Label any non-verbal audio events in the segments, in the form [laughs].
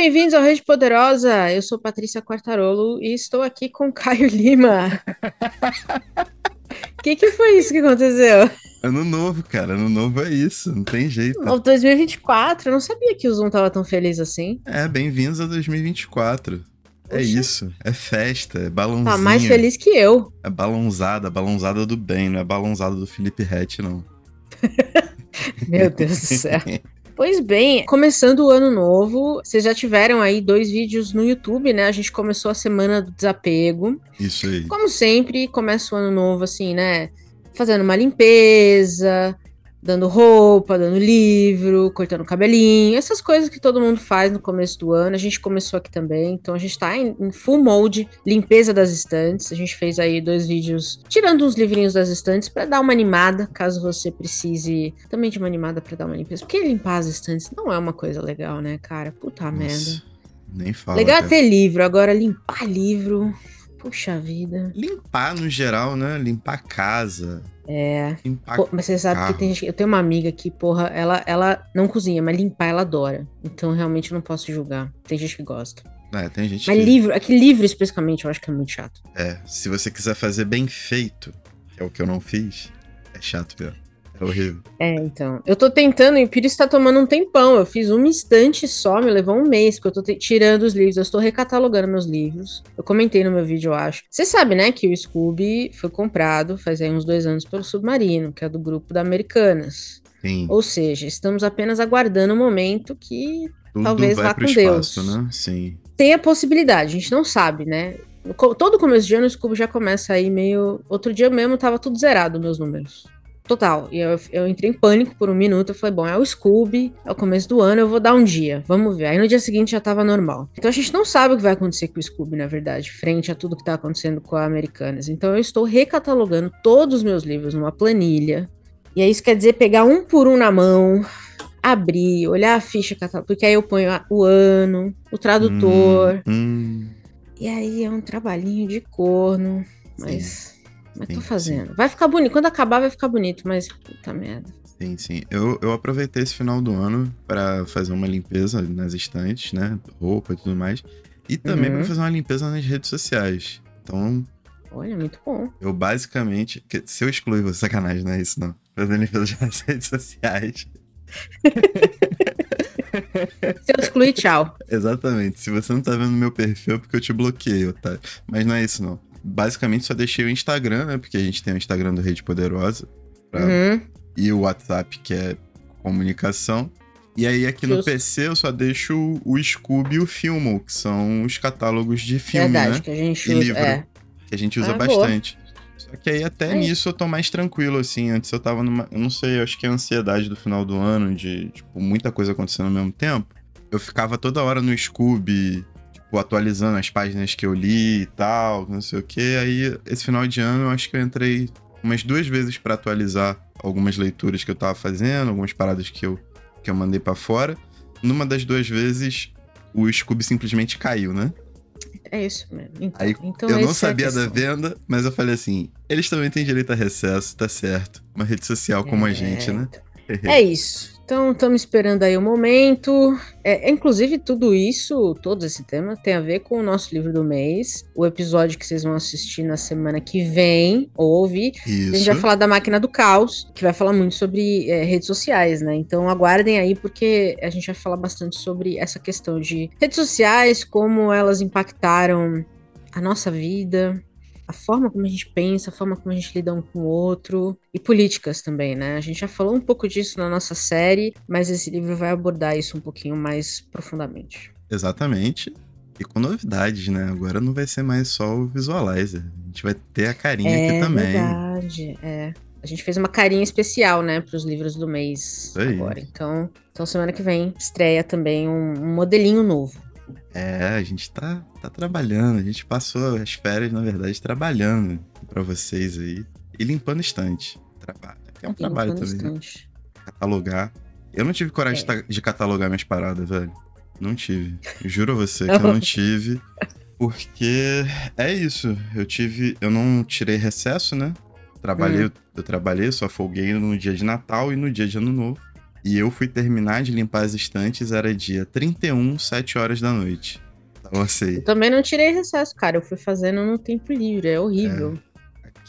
bem-vindos ao Rede Poderosa. Eu sou Patrícia Quartarolo e estou aqui com Caio [laughs] Lima. O que, que foi isso que aconteceu? Ano novo, cara. Ano novo é isso. Não tem jeito. Novo 2024. Eu não sabia que o Zoom tava tão feliz assim. É, bem-vindos a 2024. É isso. É festa, é balãozinho. Tá mais feliz que eu. É balãozada, balãozada do bem, não é balãozada do Felipe Rett, não. [laughs] Meu Deus do céu. [laughs] Pois bem, começando o ano novo, vocês já tiveram aí dois vídeos no YouTube, né? A gente começou a semana do desapego. Isso aí. Como sempre, começa o ano novo assim, né? Fazendo uma limpeza, dando roupa, dando livro, cortando cabelinho, essas coisas que todo mundo faz no começo do ano. A gente começou aqui também, então a gente tá em, em full mode, limpeza das estantes. A gente fez aí dois vídeos tirando uns livrinhos das estantes para dar uma animada, caso você precise também de uma animada para dar uma limpeza. Porque limpar as estantes não é uma coisa legal, né, cara? Puta Nossa, merda. Nem fala. Legal cara. ter livro, agora limpar livro. Puxa vida. Limpar no geral, né? Limpar a casa. É. Pô, mas você sabe carro. que tem gente. Eu tenho uma amiga que, porra, ela, ela não cozinha, mas limpar ela adora. Então realmente eu não posso julgar. Tem gente que gosta. É, tem gente mas que... livro, aquele livro especificamente, eu acho que é muito chato. É, se você quiser fazer bem feito, que é o que eu não fiz, é chato mesmo. É horrível. É, então. Eu tô tentando, e o Pires tá tomando um tempão. Eu fiz um instante só, me levou um mês, porque eu tô tirando os livros, eu estou recatalogando meus livros. Eu comentei no meu vídeo, eu acho. Você sabe, né, que o Scooby foi comprado faz aí uns dois anos pelo Submarino, que é do grupo da Americanas. Sim. Ou seja, estamos apenas aguardando o momento que Tudo talvez vai vá com espaço, Deus. né? Sim. Tem a possibilidade, a gente não sabe, né? Todo começo de ano o Scooby já começa aí meio. Outro dia mesmo tava tudo zerado meus números. Total. E eu, eu entrei em pânico por um minuto. Eu falei, bom, é o Scooby, é o começo do ano, eu vou dar um dia. Vamos ver. Aí no dia seguinte já tava normal. Então a gente não sabe o que vai acontecer com o Scooby, na verdade, frente a tudo que tá acontecendo com a Americanas. Então eu estou recatalogando todos os meus livros numa planilha. E aí isso quer dizer pegar um por um na mão, abrir, olhar a ficha catalogada, porque aí eu ponho o ano, o tradutor. Hum, hum. E aí é um trabalhinho de corno, mas. Sim. Mas Sim, tô fazendo. Vai ficar bonito. Quando acabar, vai ficar bonito, mas puta merda. Sim, sim. Eu, eu aproveitei esse final do ano para fazer uma limpeza nas estantes, né? Roupa e tudo mais. E também Uhum. para fazer uma limpeza nas redes sociais. Então, Olha, muito bom. eu basicamente. Se eu excluir você, sacanagem, não é isso não. Fazer limpeza [laughs] nas redes sociais. [laughs] Se eu excluir, tchau. Exatamente. Se você não tá vendo meu perfil, é porque eu te bloqueio, tá? Mas não é isso, não. Basicamente, só deixei o Instagram, né? Porque a gente tem o Instagram do Rede Poderosa. pra- Uhum. E o WhatsApp, que é comunicação. E aí, aqui no Justo. PC, eu só deixo o Scooby e o Filmo, que são os catálogos de filme, Verdade, né? que a gente E usa. livro. É. Que a gente usa Ah, boa. bastante. Só que aí, até É nisso, eu tô mais tranquilo, assim. Antes eu tava numa. Eu não sei, eu acho que é a ansiedade do final do ano, de, tipo, muita coisa acontecendo ao mesmo tempo. Eu ficava toda hora no Scooby, atualizando as páginas que eu li e tal, não sei o quê. Aí, esse final de ano, eu acho que eu entrei umas duas vezes pra atualizar algumas leituras que eu tava fazendo, algumas paradas que eu, que eu mandei pra fora. Numa das duas vezes, o Scooby simplesmente caiu, né? É isso mesmo. Então, Aí, então eu não é a sabia da questão. venda, mas eu falei assim: eles também têm direito a recesso, tá certo. Uma rede social como a É, gente, né? É isso. Então, estamos esperando aí o momento. É, inclusive, tudo isso, todo esse tema, tem a ver com o nosso livro do mês. O episódio que vocês vão assistir na semana que vem, ou ouvir, a gente Isso. vai falar da máquina do caos, que vai falar muito sobre é, redes sociais, né? Então aguardem aí, porque a gente vai falar bastante sobre essa questão de redes sociais, como elas impactaram a nossa vida, a forma como a gente pensa, a forma como a gente lida um com o outro, e políticas também, né? A gente já falou um pouco disso na nossa série, mas esse livro vai abordar isso um pouquinho mais profundamente. Exatamente. E com novidades, né? Agora não vai ser mais só o visualizer. A gente vai ter a carinha é aqui também. verdade, é. A gente fez uma carinha especial, né, para os livros do mês Isso agora. Então, então, semana que vem estreia também um, um modelinho novo. É, a gente tá, tá trabalhando. A gente passou as férias, na verdade, trabalhando pra vocês aí. E limpando estante. Trabalho. É um trabalho Limpando também. né? estante. Catalogar. Eu não tive coragem É. de catalogar minhas paradas, velho. Não tive. Juro a você que eu não [laughs] tive. Porque é isso. Eu tive. Eu não tirei recesso, né? Trabalhei, Hum. eu trabalhei, só folguei no dia de Natal e no dia de Ano Novo. E eu fui terminar de limpar as estantes, era dia 31, 7 horas da noite. Então, assim. Eu também não tirei recesso, cara. Eu fui fazendo no tempo livre, é horrível. É.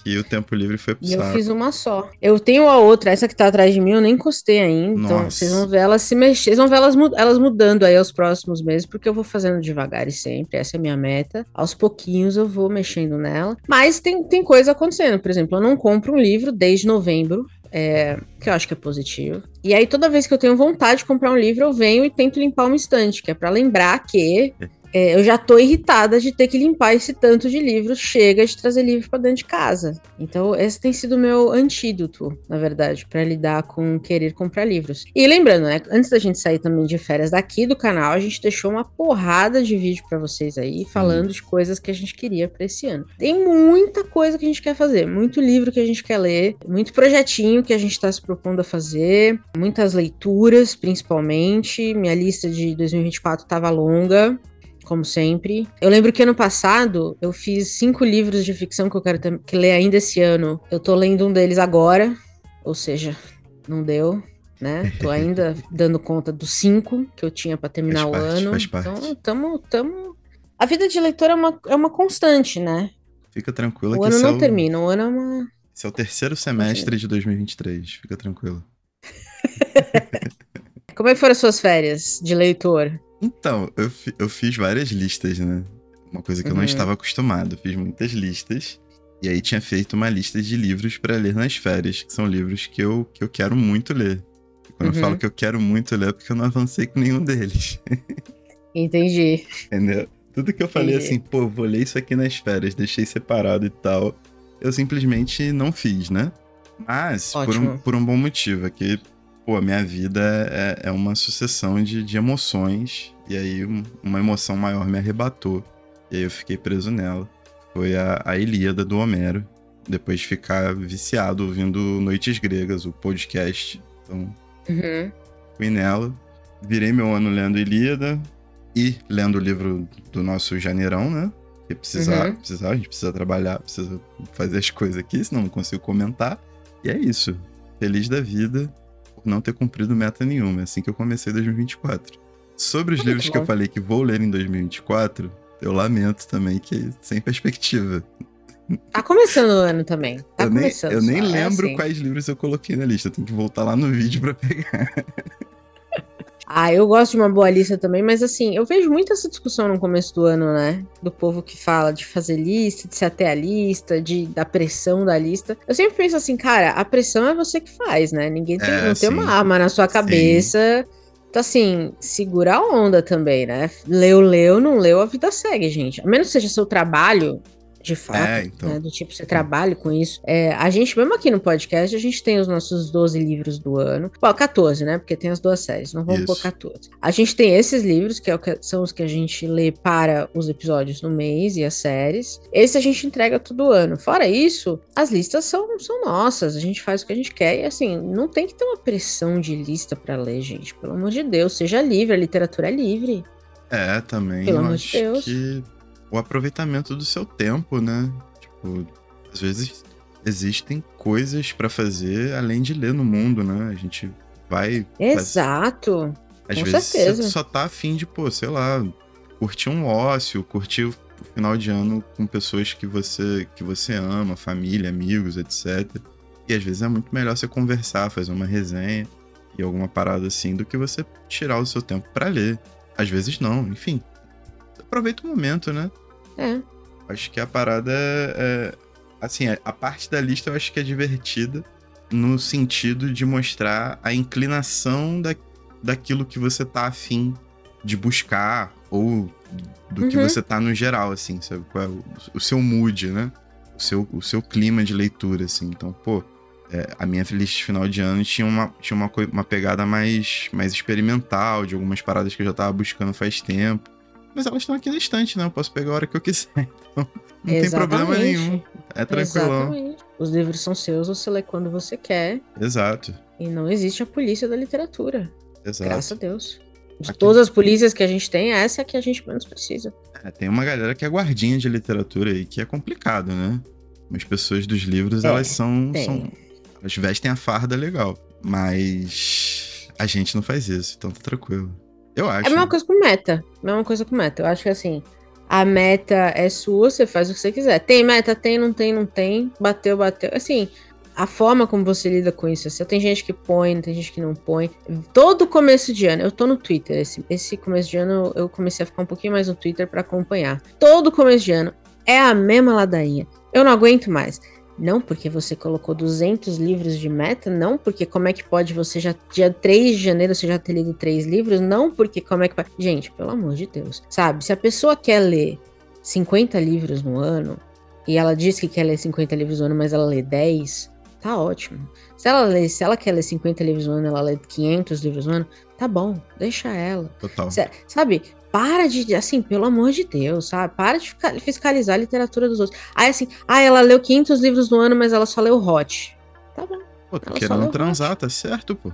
Aqui o tempo livre foi pro E eu fiz uma só. Eu tenho a outra, essa que tá atrás de mim, eu nem encostei ainda. Então, Nossa. vocês vão ver elas se mexer. Vocês vão ver elas, elas mudando aí aos próximos meses, porque eu vou fazendo devagar e sempre. Essa é a minha meta. Aos pouquinhos eu vou mexendo nela. Mas tem, tem coisa acontecendo. Por exemplo, eu não compro um livro desde novembro. É, que eu acho que é positivo. E aí, toda vez que eu tenho vontade de comprar um livro, eu venho e tento limpar uma estante, que é pra lembrar que é, eu já tô irritada de ter que limpar esse tanto de livros. Chega de trazer livro pra dentro de casa. Então, esse tem sido o meu antídoto, na verdade, pra lidar com querer comprar livros. E lembrando, né, antes da gente sair também de férias daqui do canal, a gente deixou uma porrada de vídeo pra vocês aí, falando de coisas que a gente queria pra esse ano. Tem muita coisa que a gente quer fazer, muito livro que a gente quer ler, muito projetinho que a gente tá se propondo a fazer, muitas leituras, principalmente. Minha lista de 2024 tava longa, como sempre. Eu lembro que ano passado eu fiz cinco livros de ficção que eu quero ter- que ler ainda esse ano. Eu tô lendo um deles agora, ou seja, não deu. Né? Tô ainda [laughs] dando conta dos cinco que eu tinha pra terminar Faz o parte, ano. faz parte. Então, tamo, tamo. A vida de leitor é uma, é uma constante, né? Fica tranquila O que ano não é o, termina, o ano é uma. esse é o terceiro semestre de 2023. Fica tranquila. [laughs] Como é foram as suas férias de leitor? Então, eu, eu fiz várias listas, né? Uma coisa que eu não Uhum. estava acostumado. Fiz muitas listas. E aí tinha feito uma lista de livros pra ler nas férias, que são livros que eu, que eu quero muito ler. E quando Uhum. eu falo que eu quero muito ler, é porque eu não avancei com nenhum deles. [laughs] Entendi. Entendeu? Tudo que eu falei Entendi. assim, pô, vou ler isso aqui nas férias, deixei separado e tal. Eu simplesmente não fiz, né? Mas, por um, por um bom motivo, é que, pô, a minha vida é, é uma sucessão de, de emoções. E aí, um- uma emoção maior me arrebatou. E aí eu fiquei preso nela. Foi a, a Ilíada do Homero. Depois de ficar viciado ouvindo Noites Gregas, o podcast. Então, Uhum. fui nela, virei meu ano lendo Ilíada e lendo o livro do nosso Janeirão, né? Porque precisar, Uhum. precisar, a gente precisa trabalhar, precisa fazer as coisas aqui, senão não consigo comentar. E é isso. Feliz da vida por não ter cumprido meta nenhuma. É assim que eu comecei 2024. Sobre os livros que eu falei que vou ler em 2024, eu lamento também que sem perspectiva. Tá começando o ano também. Tá eu nem, começando. eu nem é lembro assim. quais livros eu coloquei na lista. Eu tenho que voltar lá no vídeo pra pegar. [laughs] Ah, eu gosto de uma boa lista também, mas assim, eu vejo muito essa discussão no começo do ano, né? Do povo que fala de fazer lista, de ser até a lista, de, da pressão da lista. Eu sempre penso assim, cara, a pressão é você que faz, né? Ninguém tem, É, não tem sim. uma arma na sua cabeça. Então, assim, segura a onda também, né? Leu, leu, não leu, a vida segue, gente. A menos que seja seu trabalho, de fato, É, então. né? Do tipo, você trabalha com isso. É, a gente, mesmo aqui no podcast, a gente tem os nossos 12 livros do ano. Bom, 14, né? Porque tem as duas séries, não vamos Isso. pôr 14. A gente tem esses livros, que, é que- são os que a gente lê para os episódios no mês e as séries. Esse a gente entrega todo ano. Fora isso, as listas são, são nossas, a gente faz o que a gente quer. E assim, não tem que ter uma pressão de lista para ler, gente. Pelo amor de Deus, seja livre, a literatura é livre. É, também. Pelo amor de Deus. que o aproveitamento do seu tempo, né? Tipo, às vezes existem coisas pra fazer além de ler no mundo, né? A gente vai. Exato. às com vezes certeza. você só tá afim de, pô, sei lá, curtir um ócio, curtir o final de ano com pessoas que você, que você ama, família, amigos, etc. E às vezes é muito melhor você conversar, fazer uma resenha e alguma parada assim, do que você tirar o seu tempo pra ler. Às vezes não, enfim. Aproveita o momento, né? É. Acho que a parada é. é- assim, a- a parte da lista eu acho que é divertida no sentido de mostrar a inclinação da, daquilo que você tá afim de buscar ou do que Uhum. você tá no geral, assim, sabe? É o, seu mood, né? O seu, o seu clima de leitura, assim. Então, pô, é, a minha lista de final de ano tinha uma, tinha uma, uma pegada mais, mais experimental, de algumas paradas que eu já tava buscando faz tempo. Mas elas estão aqui na estante, né? Eu posso pegar a hora que eu quiser. [laughs] Então, não tem problema Exatamente. nenhum. É. Exatamente. Os livros são seus, você lê quando você quer. Exato. E não existe a polícia da literatura. Exato. Graças a Deus. De Aqui- todas as polícias que a gente tem, essa é a que a gente menos precisa. É, tem uma galera que é guardinha de literatura aí, que é complicado, né? As pessoas dos livros, É, elas são, são. Elas vestem a farda legal. Mas. A gente não faz isso, então tá tranquilo. Eu acho. É a mesma coisa com meta. Mesma coisa com meta. Eu acho que assim, a meta é sua, você faz o que você quiser. Tem meta? Tem, não tem, não tem. Bateu, bateu. Assim, a forma como você lida com isso. Assim, tem gente que põe, tem gente que não põe. Todo começo de ano, eu tô no Twitter. Esse, esse começo de ano eu comecei a ficar um pouquinho mais no Twitter para acompanhar. Todo começo de ano é a mesma ladainha. Eu não aguento mais. Não porque você colocou 200 livros de meta, não porque como é que pode você já dia 3 de janeiro você já ter lido três livros, não porque como é que pode... Gente, pelo amor de Deus. Sabe, se a pessoa quer ler 50 livros no ano e ela diz que quer ler 50 livros no ano, mas ela lê 10, tá ótimo. Se ela lê, se ela quer ler 50 livros no ano, ela lê 500 livros no ano, tá bom, deixa ela. Total. Sabe, para de, assim, pelo amor de Deus, sabe? Para de fiscalizar a literatura dos outros. Aí, assim, ah, ela leu 500 livros no ano, mas ela só leu Hot. Tá bom. Pô, tá querendo transar, tá certo, pô.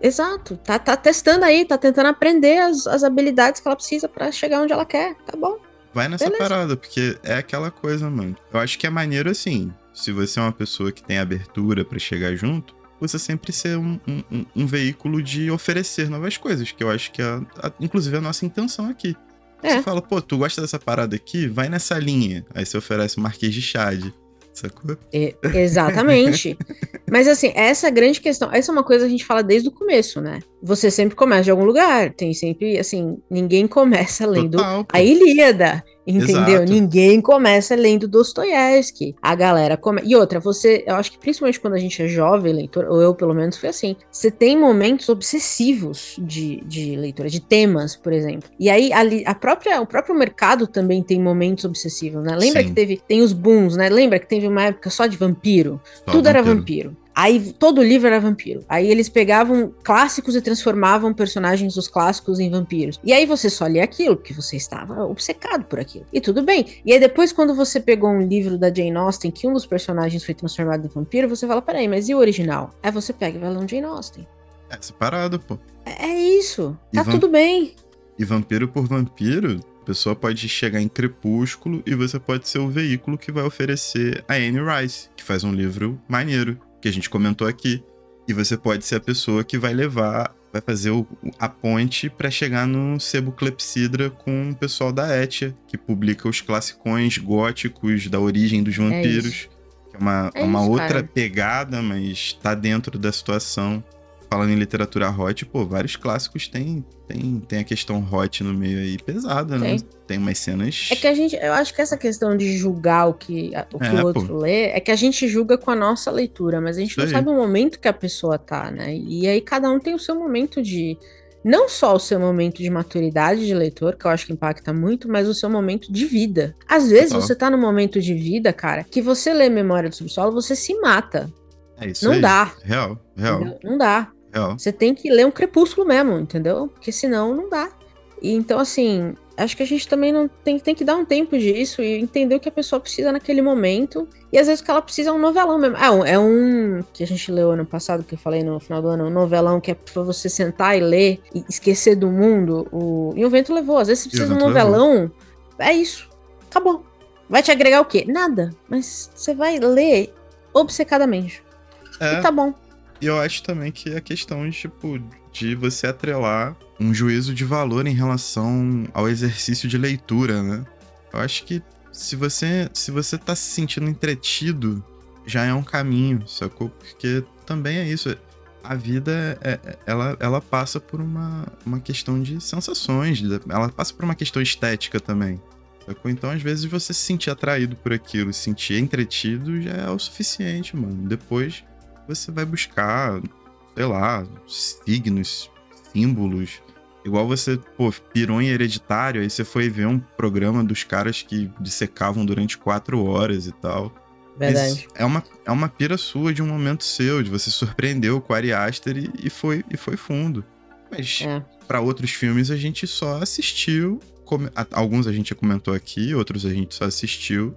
Exato. Tá, tá testando aí, tá tentando aprender as, as habilidades que ela precisa para chegar onde ela quer. Tá bom. Vai nessa Beleza. parada, porque é aquela coisa, mano. Eu acho que é maneiro assim. Se você é uma pessoa que tem abertura para chegar junto, você sempre ser um, um, um, veículo de oferecer novas coisas, que eu acho que é, a, inclusive, a nossa intenção aqui. É. Você fala, pô, tu gosta dessa parada aqui? Vai nessa linha. Aí você oferece o Marquês de Chade. Sacou? É, exatamente. [laughs] Mas assim, essa é grande questão, essa é uma coisa que a gente fala desde o começo, né? Você sempre começa de algum lugar. Tem sempre, assim, ninguém começa lendo Total, a Ilíada. Entendeu? Exato. Ninguém começa lendo Dostoiévski. A galera começa. E outra, você, eu acho que principalmente quando a gente é jovem leitor, ou eu pelo menos fui assim, você tem momentos obsessivos de, de leitura, de temas, por exemplo. E aí a, a própria, o próprio mercado também tem momentos obsessivos, né? Lembra Sim. que teve, tem os booms, né? Lembra que teve uma época só de vampiro? Só Tudo vampiro. era vampiro. Aí todo livro era vampiro. Aí eles pegavam clássicos e transformavam personagens dos clássicos em vampiros. E aí você só lia aquilo, porque você estava obcecado por aquilo. E tudo bem. E aí depois, quando você pegou um livro da Jane Austen que um dos personagens foi transformado em vampiro, você fala: peraí, mas e o original? Aí você pega e vai ler um Jane Austen. É separado, pô. É, é isso. E tá tudo bem. E vampiro por vampiro, a pessoa pode chegar em Crepúsculo e você pode ser o veículo que vai oferecer a Anne Rice, que faz um livro maneiro que a gente comentou aqui. E você pode ser a pessoa que vai levar, vai fazer o, a ponte para chegar no sebo Clepsidra com o pessoal da Etia, que publica os classicões góticos da origem dos é vampiros. É é uma, é uma isso, outra cara. pegada, mas tá dentro da situação falando em literatura hot, pô, vários clássicos tem, tem, tem a questão hot no meio aí pesada, né? Tem umas cenas. É que a gente, eu acho que essa questão de julgar o que o, que é, o outro pô. lê, é que a gente julga com a nossa leitura, mas a gente Isso não aí. sabe o momento que a pessoa tá, né? E aí cada um tem o seu momento de. Não só o seu momento de maturidade de leitor, que eu acho que impacta muito, mas o seu momento de vida. Às vezes Total. você tá no momento de vida, cara, que você lê Memória do Subsolo, você se mata. É isso não aí. dá. Real, real. Não, não dá. Você tem que ler um crepúsculo mesmo, entendeu? Porque senão não dá. E então, assim, acho que a gente também não tem, tem que dar um tempo disso e entender o que a pessoa precisa naquele momento. E às vezes o que ela precisa é um novelão mesmo. É um, é um que a gente leu ano passado, que eu falei no final do ano, um novelão que é pra você sentar e ler e esquecer do mundo. O... E o vento levou. Às vezes você precisa de um novelão. Levou. É isso. Acabou. Vai te agregar o quê? Nada. Mas você vai ler obcecadamente. É. E tá bom. E eu acho também que a questão de, tipo, de você atrelar um juízo de valor em relação ao exercício de leitura, né? Eu acho que se você, se você tá se sentindo entretido, já é um caminho, sacou? Porque também é isso. A vida, é, é ela, ela passa por uma, uma questão de sensações, ela passa por uma questão estética também. Sacou? Então, às vezes, você se sentir atraído por aquilo, se sentir entretido, já é o suficiente, mano. Depois você vai buscar, sei lá, signos, símbolos. Igual você, pô, pirou em hereditário, aí você foi ver um programa dos caras que dissecavam durante quatro horas e tal. Verdade. Mas é uma, é uma pira sua de um momento seu, de você surpreendeu com o Ari Aster e, e, foi, e foi fundo. Mas é. para outros filmes a gente só assistiu. Alguns a gente comentou aqui, outros a gente só assistiu.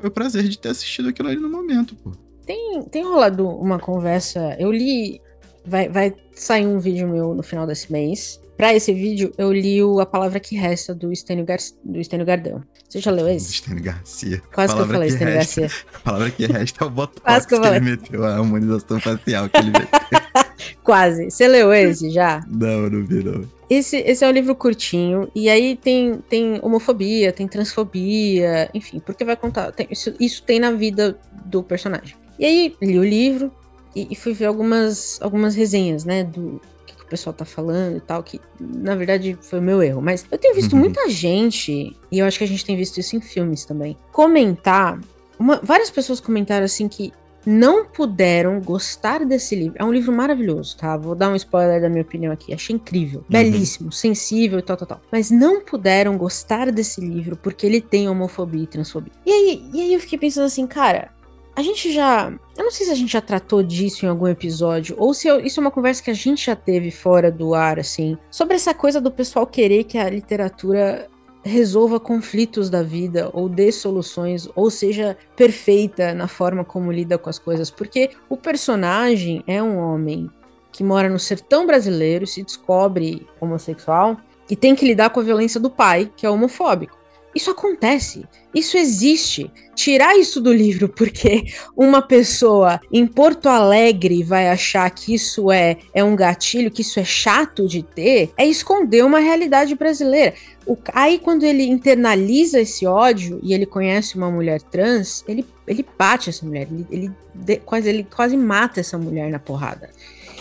Foi o prazer de ter assistido aquilo ali no momento, pô. Tem, tem rolado uma conversa. Eu li. Vai, vai sair um vídeo meu no final desse mês. Pra esse vídeo, eu li o A Palavra Que Resta do Estênio, Gar... do Estênio Gardão. Você já leu esse? Estênio Garcia. Quase que eu falei, Estênio Garcia. [laughs] A palavra que resta é o botox [laughs] que, que ele meteu, a harmonização facial que ele meteu. [laughs] Quase. Você leu esse já? Não, não vi, não. Esse, esse é um livro curtinho, e aí tem, tem homofobia, tem transfobia, enfim, porque vai contar. Tem, isso, isso tem na vida do personagem. E aí, li o livro e, e fui ver algumas, algumas resenhas, né, do que, que, o pessoal tá falando e tal, que na verdade foi o meu erro. Mas eu tenho visto uhum. muita gente, e eu acho que a gente tem visto isso em filmes também, comentar. Uma, várias pessoas comentaram assim que não puderam gostar desse livro. É um livro maravilhoso, tá? Vou dar um spoiler da minha opinião aqui. Achei incrível, uhum. belíssimo, sensível e tal, tal, tal. Mas não puderam gostar desse livro porque ele tem homofobia e transfobia. E aí, e aí eu fiquei pensando assim, cara, a gente já. Eu não sei se a gente já tratou disso em algum episódio, ou se eu, isso é uma conversa que a gente já teve fora do ar, assim, sobre essa coisa do pessoal querer que a literatura resolva conflitos da vida ou dê soluções ou seja perfeita na forma como lida com as coisas, porque o personagem é um homem que mora no sertão brasileiro, se descobre homossexual e tem que lidar com a violência do pai, que é homofóbico. Isso acontece, isso existe. Tirar isso do livro porque uma pessoa em Porto Alegre vai achar que isso é, é um gatilho, que isso é chato de ter, é esconder uma realidade brasileira. O, aí, quando ele internaliza esse ódio e ele conhece uma mulher trans, ele, ele bate essa mulher, ele, ele, quase, ele quase mata essa mulher na porrada.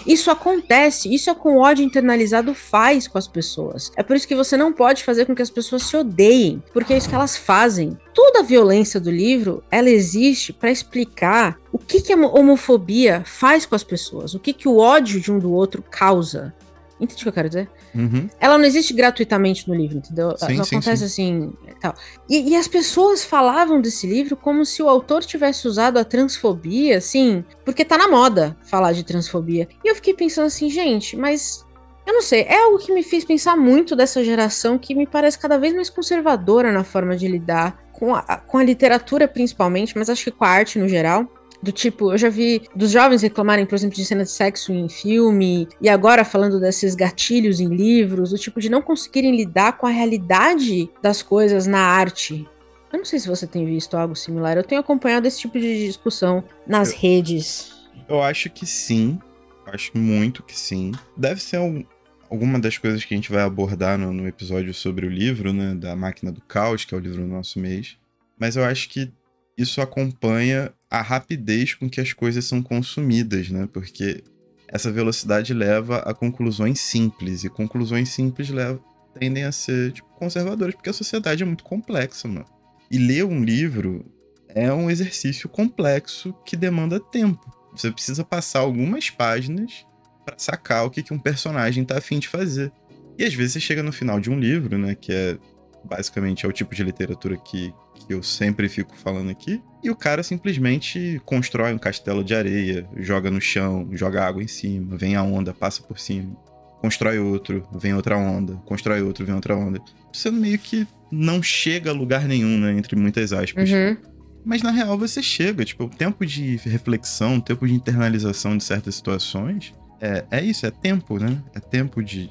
Isso acontece, isso é com o ódio internalizado faz com as pessoas. É por isso que você não pode fazer com que as pessoas se odeiem, porque é isso que elas fazem. Toda a violência do livro, ela existe para explicar o que, que a homofobia faz com as pessoas, o que, que o ódio de um do outro causa. Entende o que eu quero dizer? Uhum. Ela não existe gratuitamente no livro, entendeu? Sim, sim, acontece sim. assim. Tal. E, e, as pessoas falavam desse livro como se o autor tivesse usado a transfobia, assim, porque tá na moda falar de transfobia. E eu fiquei pensando assim, gente, mas. Eu não sei, é algo que me fez pensar muito dessa geração que me parece cada vez mais conservadora na forma de lidar com a, com a literatura, principalmente, mas acho que com a arte no geral. Do tipo, eu já vi dos jovens reclamarem, por exemplo, de cena de sexo em filme, e agora falando desses gatilhos em livros, do tipo de não conseguirem lidar com a realidade das coisas na arte. Eu não sei se você tem visto algo similar. Eu tenho acompanhado esse tipo de discussão nas eu, redes. Eu acho que sim. Acho muito que sim. Deve ser um, alguma das coisas que a gente vai abordar no, no episódio sobre o livro, né? Da Máquina do Caos, que é o livro do nosso mês. Mas eu acho que isso acompanha a rapidez com que as coisas são consumidas, né? Porque essa velocidade leva a conclusões simples, e conclusões simples levam, tendem a ser tipo, conservadoras, porque a sociedade é muito complexa, mano. E ler um livro é um exercício complexo que demanda tempo. Você precisa passar algumas páginas para sacar o que, que um personagem tá afim de fazer. E às vezes você chega no final de um livro, né? Que é basicamente é o tipo de literatura que, que eu sempre fico falando aqui. E o cara simplesmente constrói um castelo de areia, joga no chão, joga água em cima, vem a onda, passa por cima. Constrói outro, vem outra onda, constrói outro, vem outra onda. Você meio que não chega a lugar nenhum, né? Entre muitas aspas. Uhum. Mas na real você chega, tipo, o tempo de reflexão, o tempo de internalização de certas situações é, é isso, é tempo, né? É tempo de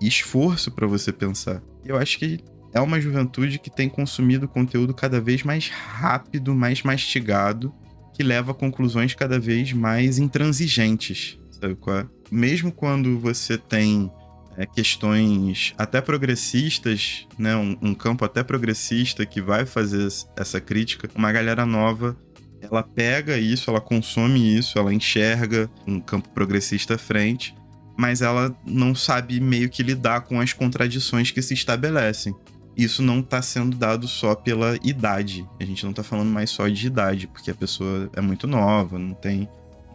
esforço para você pensar. E eu acho que é uma juventude que tem consumido conteúdo cada vez mais rápido, mais mastigado, que leva a conclusões cada vez mais intransigentes. Sabe qual é? Mesmo quando você tem é, questões até progressistas, né, um, um, campo até progressista que vai fazer essa crítica, uma galera nova, ela pega isso, ela consome isso, ela enxerga um campo progressista à frente, mas ela não sabe meio que lidar com as contradições que se estabelecem isso não está sendo dado só pela idade. A gente não está falando mais só de idade, porque a pessoa é muito nova, não tem,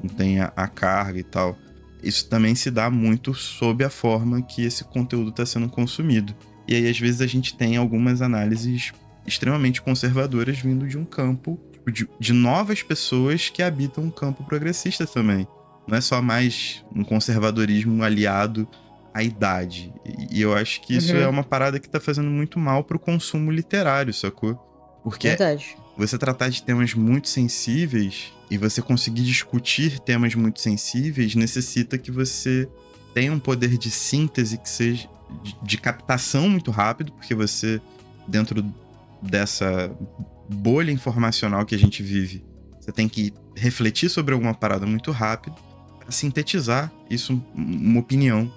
não tem a, a carga e tal. Isso também se dá muito sob a forma que esse conteúdo está sendo consumido. E aí, às vezes, a gente tem algumas análises extremamente conservadoras vindo de um campo tipo, de, de novas pessoas que habitam um campo progressista também. Não é só mais um conservadorismo aliado a idade. E eu acho que isso uhum. é uma parada que tá fazendo muito mal pro consumo literário, sacou? Porque Verdade. você tratar de temas muito sensíveis e você conseguir discutir temas muito sensíveis necessita que você tenha um poder de síntese que seja de, de captação muito rápido, porque você dentro dessa bolha informacional que a gente vive, você tem que refletir sobre alguma parada muito rápido sintetizar isso, uma opinião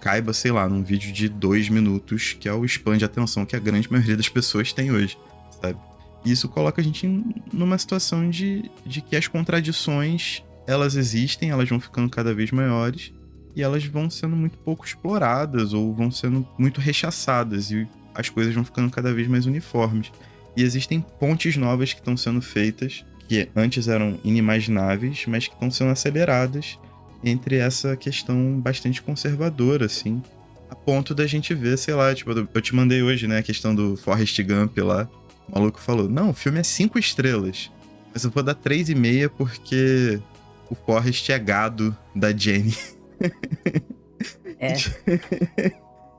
caiba, sei lá, num vídeo de dois minutos, que é o span de atenção que a grande maioria das pessoas tem hoje, sabe? Isso coloca a gente numa situação de, de que as contradições elas existem, elas vão ficando cada vez maiores e elas vão sendo muito pouco exploradas ou vão sendo muito rechaçadas e as coisas vão ficando cada vez mais uniformes. E existem pontes novas que estão sendo feitas que antes eram inimagináveis, mas que estão sendo aceleradas entre essa questão bastante conservadora, assim, a ponto da gente ver, sei lá, tipo, eu te mandei hoje, né, a questão do Forrest Gump lá. O maluco falou: Não, o filme é cinco estrelas, mas eu vou dar três e meia porque o Forrest é gado da Jenny. [laughs] É.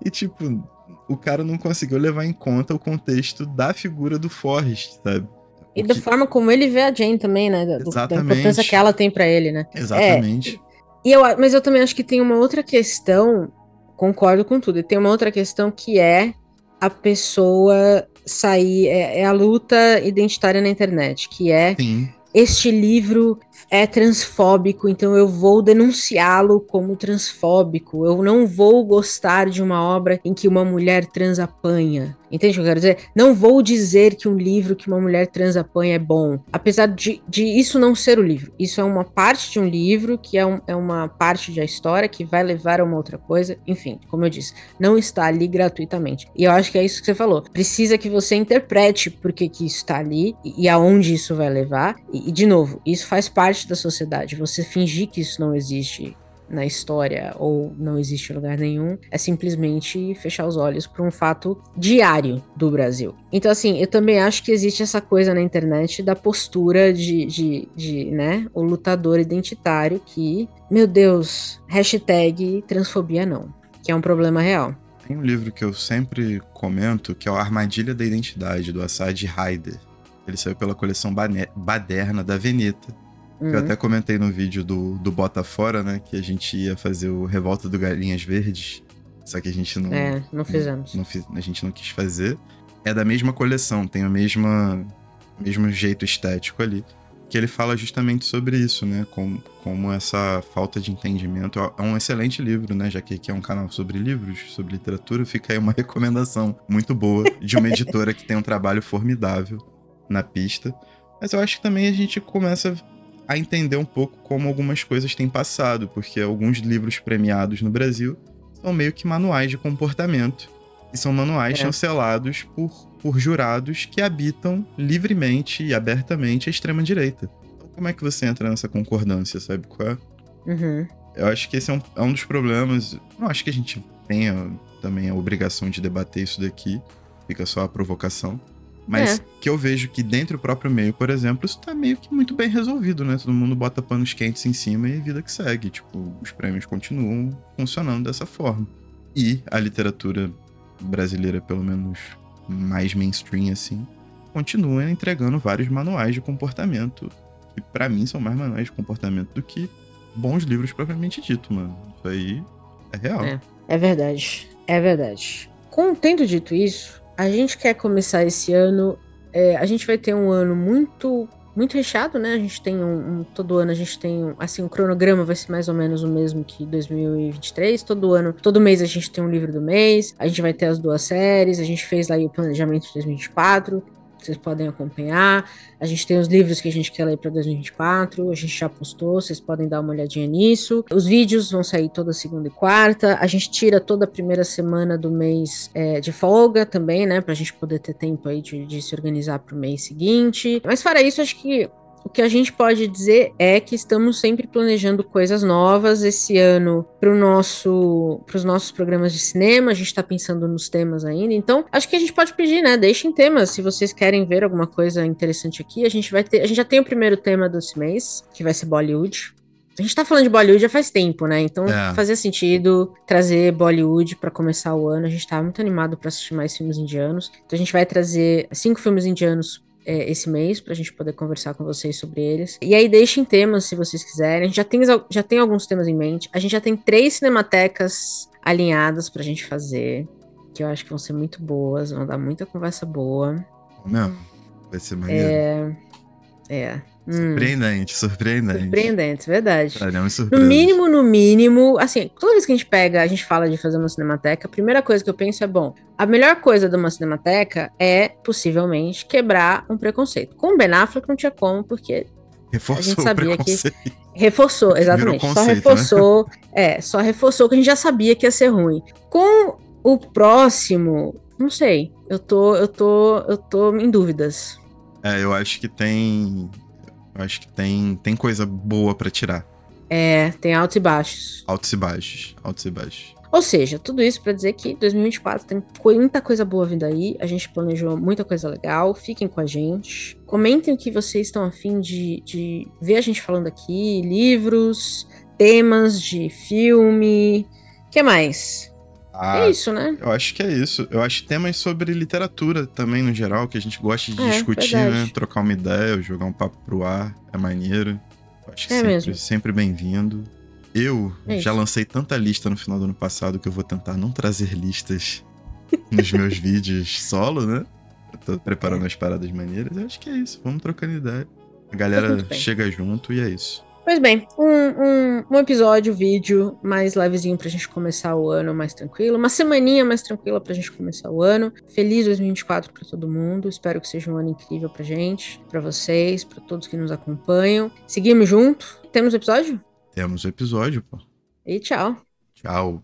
e tipo, o cara não conseguiu levar em conta o contexto da figura do Forrest, sabe? E da forma como ele vê a Jane também, né? Do, da importância que ela tem para ele, né? Exatamente. É, e eu, mas eu também acho que tem uma outra questão, concordo com tudo, e tem uma outra questão que é a pessoa sair, é, é a luta identitária na internet, que é Sim. este livro é transfóbico, então eu vou denunciá-lo como transfóbico. Eu não vou gostar de uma obra em que uma mulher trans apanha. Entende o que eu quero dizer? Não vou dizer que um livro que uma mulher trans apanha é bom. Apesar de, de isso não ser o livro. Isso é uma parte de um livro, que é, um, é uma parte da história que vai levar a uma outra coisa. Enfim, como eu disse, não está ali gratuitamente. E eu acho que é isso que você falou. Precisa que você interprete por que, que isso está ali e, e aonde isso vai levar. E, e, de novo, isso faz parte da sociedade. Você fingir que isso não existe na história ou não existe lugar nenhum, é simplesmente fechar os olhos para um fato diário do Brasil. Então, assim, eu também acho que existe essa coisa na internet da postura de, de, de né, o lutador identitário que, meu Deus, hashtag transfobia não, que é um problema real. Tem um livro que eu sempre comento, que é o Armadilha da Identidade, do Assad Haider. Ele saiu pela coleção Baderna da Veneta. Uhum. Eu até comentei no vídeo do, do Bota Fora, né? Que a gente ia fazer o Revolta do Galinhas Verdes. Só que a gente não. É, não fizemos. Não, não, a gente não quis fazer. É da mesma coleção, tem o mesmo, mesmo jeito estético ali. Que ele fala justamente sobre isso, né? Como, como essa falta de entendimento. É um excelente livro, né? Já que aqui é um canal sobre livros, sobre literatura, fica aí uma [laughs] recomendação muito boa de uma editora que tem um trabalho formidável na pista. Mas eu acho que também a gente começa a entender um pouco como algumas coisas têm passado, porque alguns livros premiados no Brasil são meio que manuais de comportamento. E são manuais é. chancelados por, por jurados que habitam livremente e abertamente a extrema-direita. Então, como é que você entra nessa concordância, sabe qual é? Uhum. Eu acho que esse é um, é um dos problemas. Não acho que a gente tenha também a obrigação de debater isso daqui. Fica só a provocação. Mas é. que eu vejo que dentro do próprio meio, por exemplo, isso tá meio que muito bem resolvido, né? Todo mundo bota panos quentes em cima e vida que segue. Tipo, os prêmios continuam funcionando dessa forma. E a literatura brasileira, pelo menos mais mainstream assim, continua entregando vários manuais de comportamento. Que para mim são mais manuais de comportamento do que bons livros propriamente dito, mano. Isso aí é real. É, é verdade. É verdade. Com tendo dito isso, a gente quer começar esse ano. É, a gente vai ter um ano muito muito recheado, né? A gente tem um, um, todo ano a gente tem um, assim o cronograma vai ser mais ou menos o mesmo que 2023. Todo ano, todo mês a gente tem um livro do mês. A gente vai ter as duas séries. A gente fez lá o planejamento de 2024 vocês podem acompanhar. A gente tem os livros que a gente quer ler para 2024, a gente já postou, vocês podem dar uma olhadinha nisso. Os vídeos vão sair toda segunda e quarta. A gente tira toda a primeira semana do mês é, de folga também, né? Para a gente poder ter tempo aí de, de se organizar para o mês seguinte. Mas fora isso, acho que o que a gente pode dizer é que estamos sempre planejando coisas novas esse ano para nosso, os nossos programas de cinema. A gente está pensando nos temas ainda. Então, acho que a gente pode pedir, né? Deixem temas se vocês querem ver alguma coisa interessante aqui. A gente vai ter, a gente já tem o primeiro tema desse mês, que vai ser Bollywood. A gente tá falando de Bollywood já faz tempo, né? Então é. fazia sentido trazer Bollywood para começar o ano. A gente tava muito animado para assistir mais filmes indianos. Então a gente vai trazer cinco filmes indianos é, esse mês para a gente poder conversar com vocês sobre eles. E aí deixem temas se vocês quiserem. A gente já tem, já tem alguns temas em mente. A gente já tem três cinematecas alinhadas para a gente fazer, que eu acho que vão ser muito boas, vão dar muita conversa boa. Não, vai ser maneiro. É, é. Surpreendente, surpreendente. Surpreendente, verdade. Traremos No mínimo, no mínimo, assim, toda vez que a gente pega, a gente fala de fazer uma cinemateca, a primeira coisa que eu penso é, bom, a melhor coisa de uma cinemateca é, possivelmente, quebrar um preconceito. Com o Ben Affleck não tinha como, porque Reforçou a gente o sabia que- reforçou, exatamente, Virou só conceito, né? reforçou, é, só reforçou que a gente já sabia que ia ser ruim. Com o próximo, não sei, eu tô, eu tô, eu tô em dúvidas. É, eu acho que tem. Eu acho que tem, tem coisa boa pra tirar. É, tem altos e baixos. Altos e baixos. Altos e baixos. Ou seja, tudo isso pra dizer que 2024 tem muita coisa boa vindo aí. A gente planejou muita coisa legal. Fiquem com a gente. Comentem o que vocês estão afim de, de ver a gente falando aqui: livros, temas de filme. O que mais? Ah, é isso, né? Eu acho que é isso. Eu acho temas sobre literatura também, no geral, que a gente gosta de É, discutir, verdade. né? Trocar uma ideia, jogar um papo pro ar. É maneiro. Eu acho que É sempre, mesmo. sempre bem-vindo. Eu É já lancei tanta lista no final do ano passado que eu vou tentar não trazer listas [laughs] nos meus vídeos solo, né? Eu tô preparando as paradas maneiras. Eu acho que é isso. Vamos trocando ideia. A galera muito bem. chega junto e é isso. Pois bem, um, um, um episódio, vídeo mais levezinho pra gente começar o ano mais tranquilo. Uma semaninha mais tranquila pra gente começar o ano. Feliz 2024 pra todo mundo. Espero que seja um ano incrível pra gente, pra vocês, pra todos que nos acompanham. Seguimos junto. Temos episódio? Temos o episódio, pô. E tchau. Tchau.